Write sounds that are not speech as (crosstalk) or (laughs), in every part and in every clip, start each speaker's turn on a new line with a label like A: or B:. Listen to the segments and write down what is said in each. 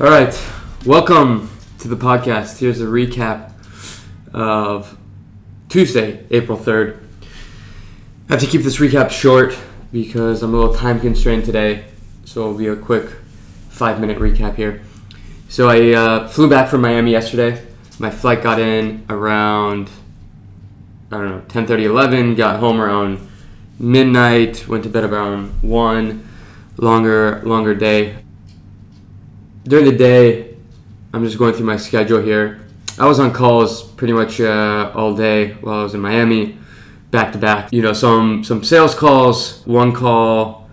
A: All right, welcome to the podcast. Here's a recap of Tuesday, April 3rd. I have to keep this recap short because I'm a little time constrained today, so it'll be a quick five minute recap here. So I uh, flew back from Miami yesterday. My flight got in around I don't know 10:30, 11. Got home around midnight. Went to bed around one. Longer longer day during the day, I'm just going through my schedule here. I was on calls pretty much uh, all day while I was in Miami, back to back. You know, some some sales calls. One call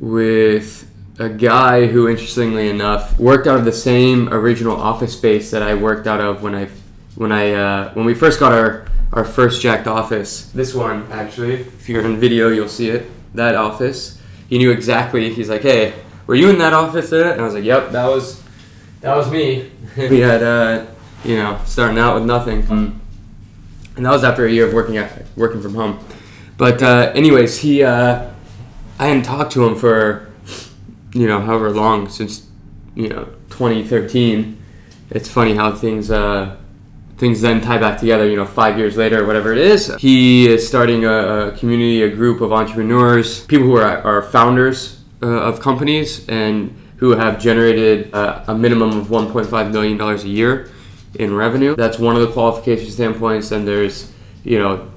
A: with a guy who, interestingly enough, worked out of the same original office space that I worked out of when I when I uh, when we first got our our first jacked office. This one, actually, if you're in video, you'll see it. That office. He knew exactly. He's like, hey were you in that office there? And I was like, yep, that was that was me. (laughs) we had, uh, you know, starting out with nothing, um, and that was after a year of working at working from home. But uh, anyways, he, uh, I hadn't talked to him for, you know, however long since, you know, 2013. It's funny how things. Uh, things then tie back together, you know, five years later or whatever it is. He is starting a, a community, a group of entrepreneurs, people who are, are founders uh, of companies and who have generated uh, a minimum of 1.5 million dollars a year in revenue. That's one of the qualification standpoints. And there's, you know,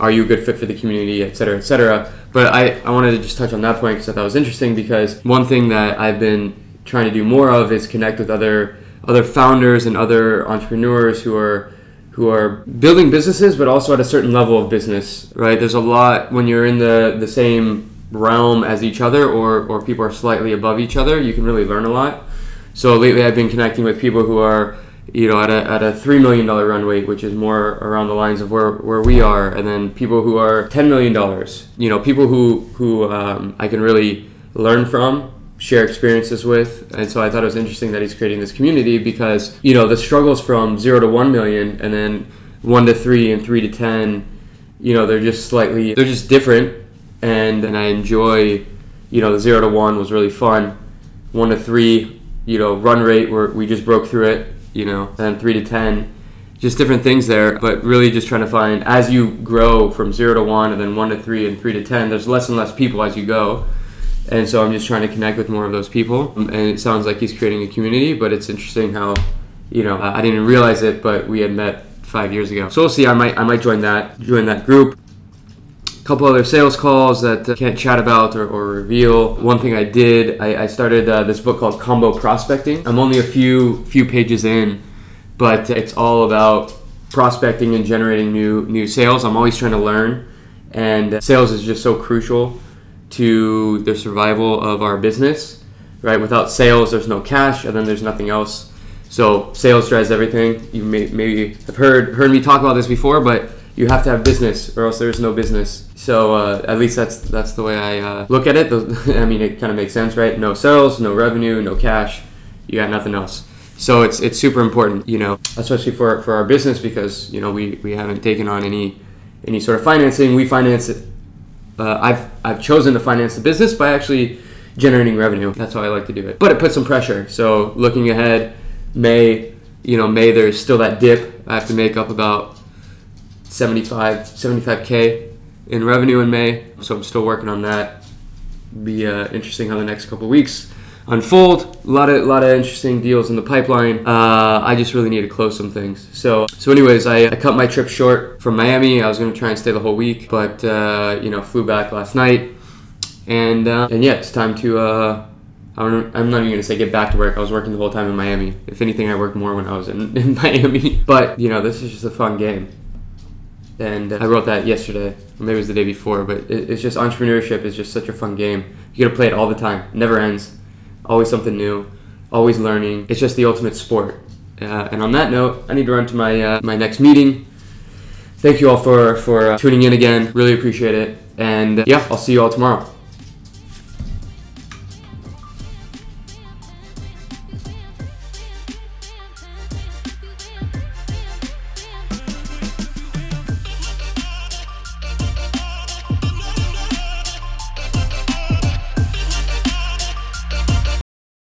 A: are you a good fit for the community, et cetera, et cetera. But I, I wanted to just touch on that point because I thought it was interesting because one thing that I've been trying to do more of is connect with other other founders and other entrepreneurs who are who are building businesses but also at a certain level of business right there's a lot when you're in the the same realm as each other or, or people are slightly above each other, you can really learn a lot. So lately I've been connecting with people who are, you know, at a, at a $3 million run rate, which is more around the lines of where, where we are. And then people who are $10 million, you know, people who, who um, I can really learn from, share experiences with. And so I thought it was interesting that he's creating this community because, you know, the struggles from zero to 1 million and then one to three and three to 10, you know, they're just slightly, they're just different and and I enjoy, you know, the zero to one was really fun. One to three, you know, run rate where we just broke through it, you know, and then three to ten, just different things there. But really, just trying to find as you grow from zero to one, and then one to three, and three to ten. There's less and less people as you go. And so I'm just trying to connect with more of those people. And it sounds like he's creating a community, but it's interesting how, you know, I didn't realize it, but we had met five years ago. So we'll see. I might I might join that join that group couple other sales calls that I can't chat about or, or reveal. One thing I did, I, I started uh, this book called Combo Prospecting. I'm only a few few pages in, but it's all about prospecting and generating new new sales. I'm always trying to learn, and sales is just so crucial to the survival of our business. Right? Without sales, there's no cash, and then there's nothing else. So sales drives everything. You may, maybe have heard heard me talk about this before, but you have to have business or else there's no business. So uh, at least that's that's the way I uh, look at it. (laughs) I mean, it kind of makes sense, right? No sales, no revenue, no cash. You got nothing else. So it's it's super important, you know, especially for for our business because you know we we haven't taken on any any sort of financing. We finance it. Uh, I've I've chosen to finance the business by actually generating revenue. That's how I like to do it. But it puts some pressure. So looking ahead, May, you know, May there's still that dip. I have to make up about 75 75k in revenue in May. So I'm still working on that. Be uh, interesting how the next couple weeks unfold. A lot of lot of interesting deals in the pipeline. Uh, I just really need to close some things. So so anyways, I, I cut my trip short from Miami. I was gonna try and stay the whole week, but uh, you know flew back last night, and uh, and yeah, it's time to. Uh, I'm not even gonna say get back to work. I was working the whole time in Miami. If anything, I worked more when I was in, (laughs) in Miami. But you know, this is just a fun game and I wrote that yesterday, or maybe it was the day before. But it, it's just entrepreneurship is just such a fun game. You gotta play it all the time, never ends, always something new, always learning. It's just the ultimate sport. Uh, and on that note, I need to run to my uh, my next meeting. Thank you all for for uh, tuning in again. Really appreciate it. And uh, yeah, I'll see you all tomorrow.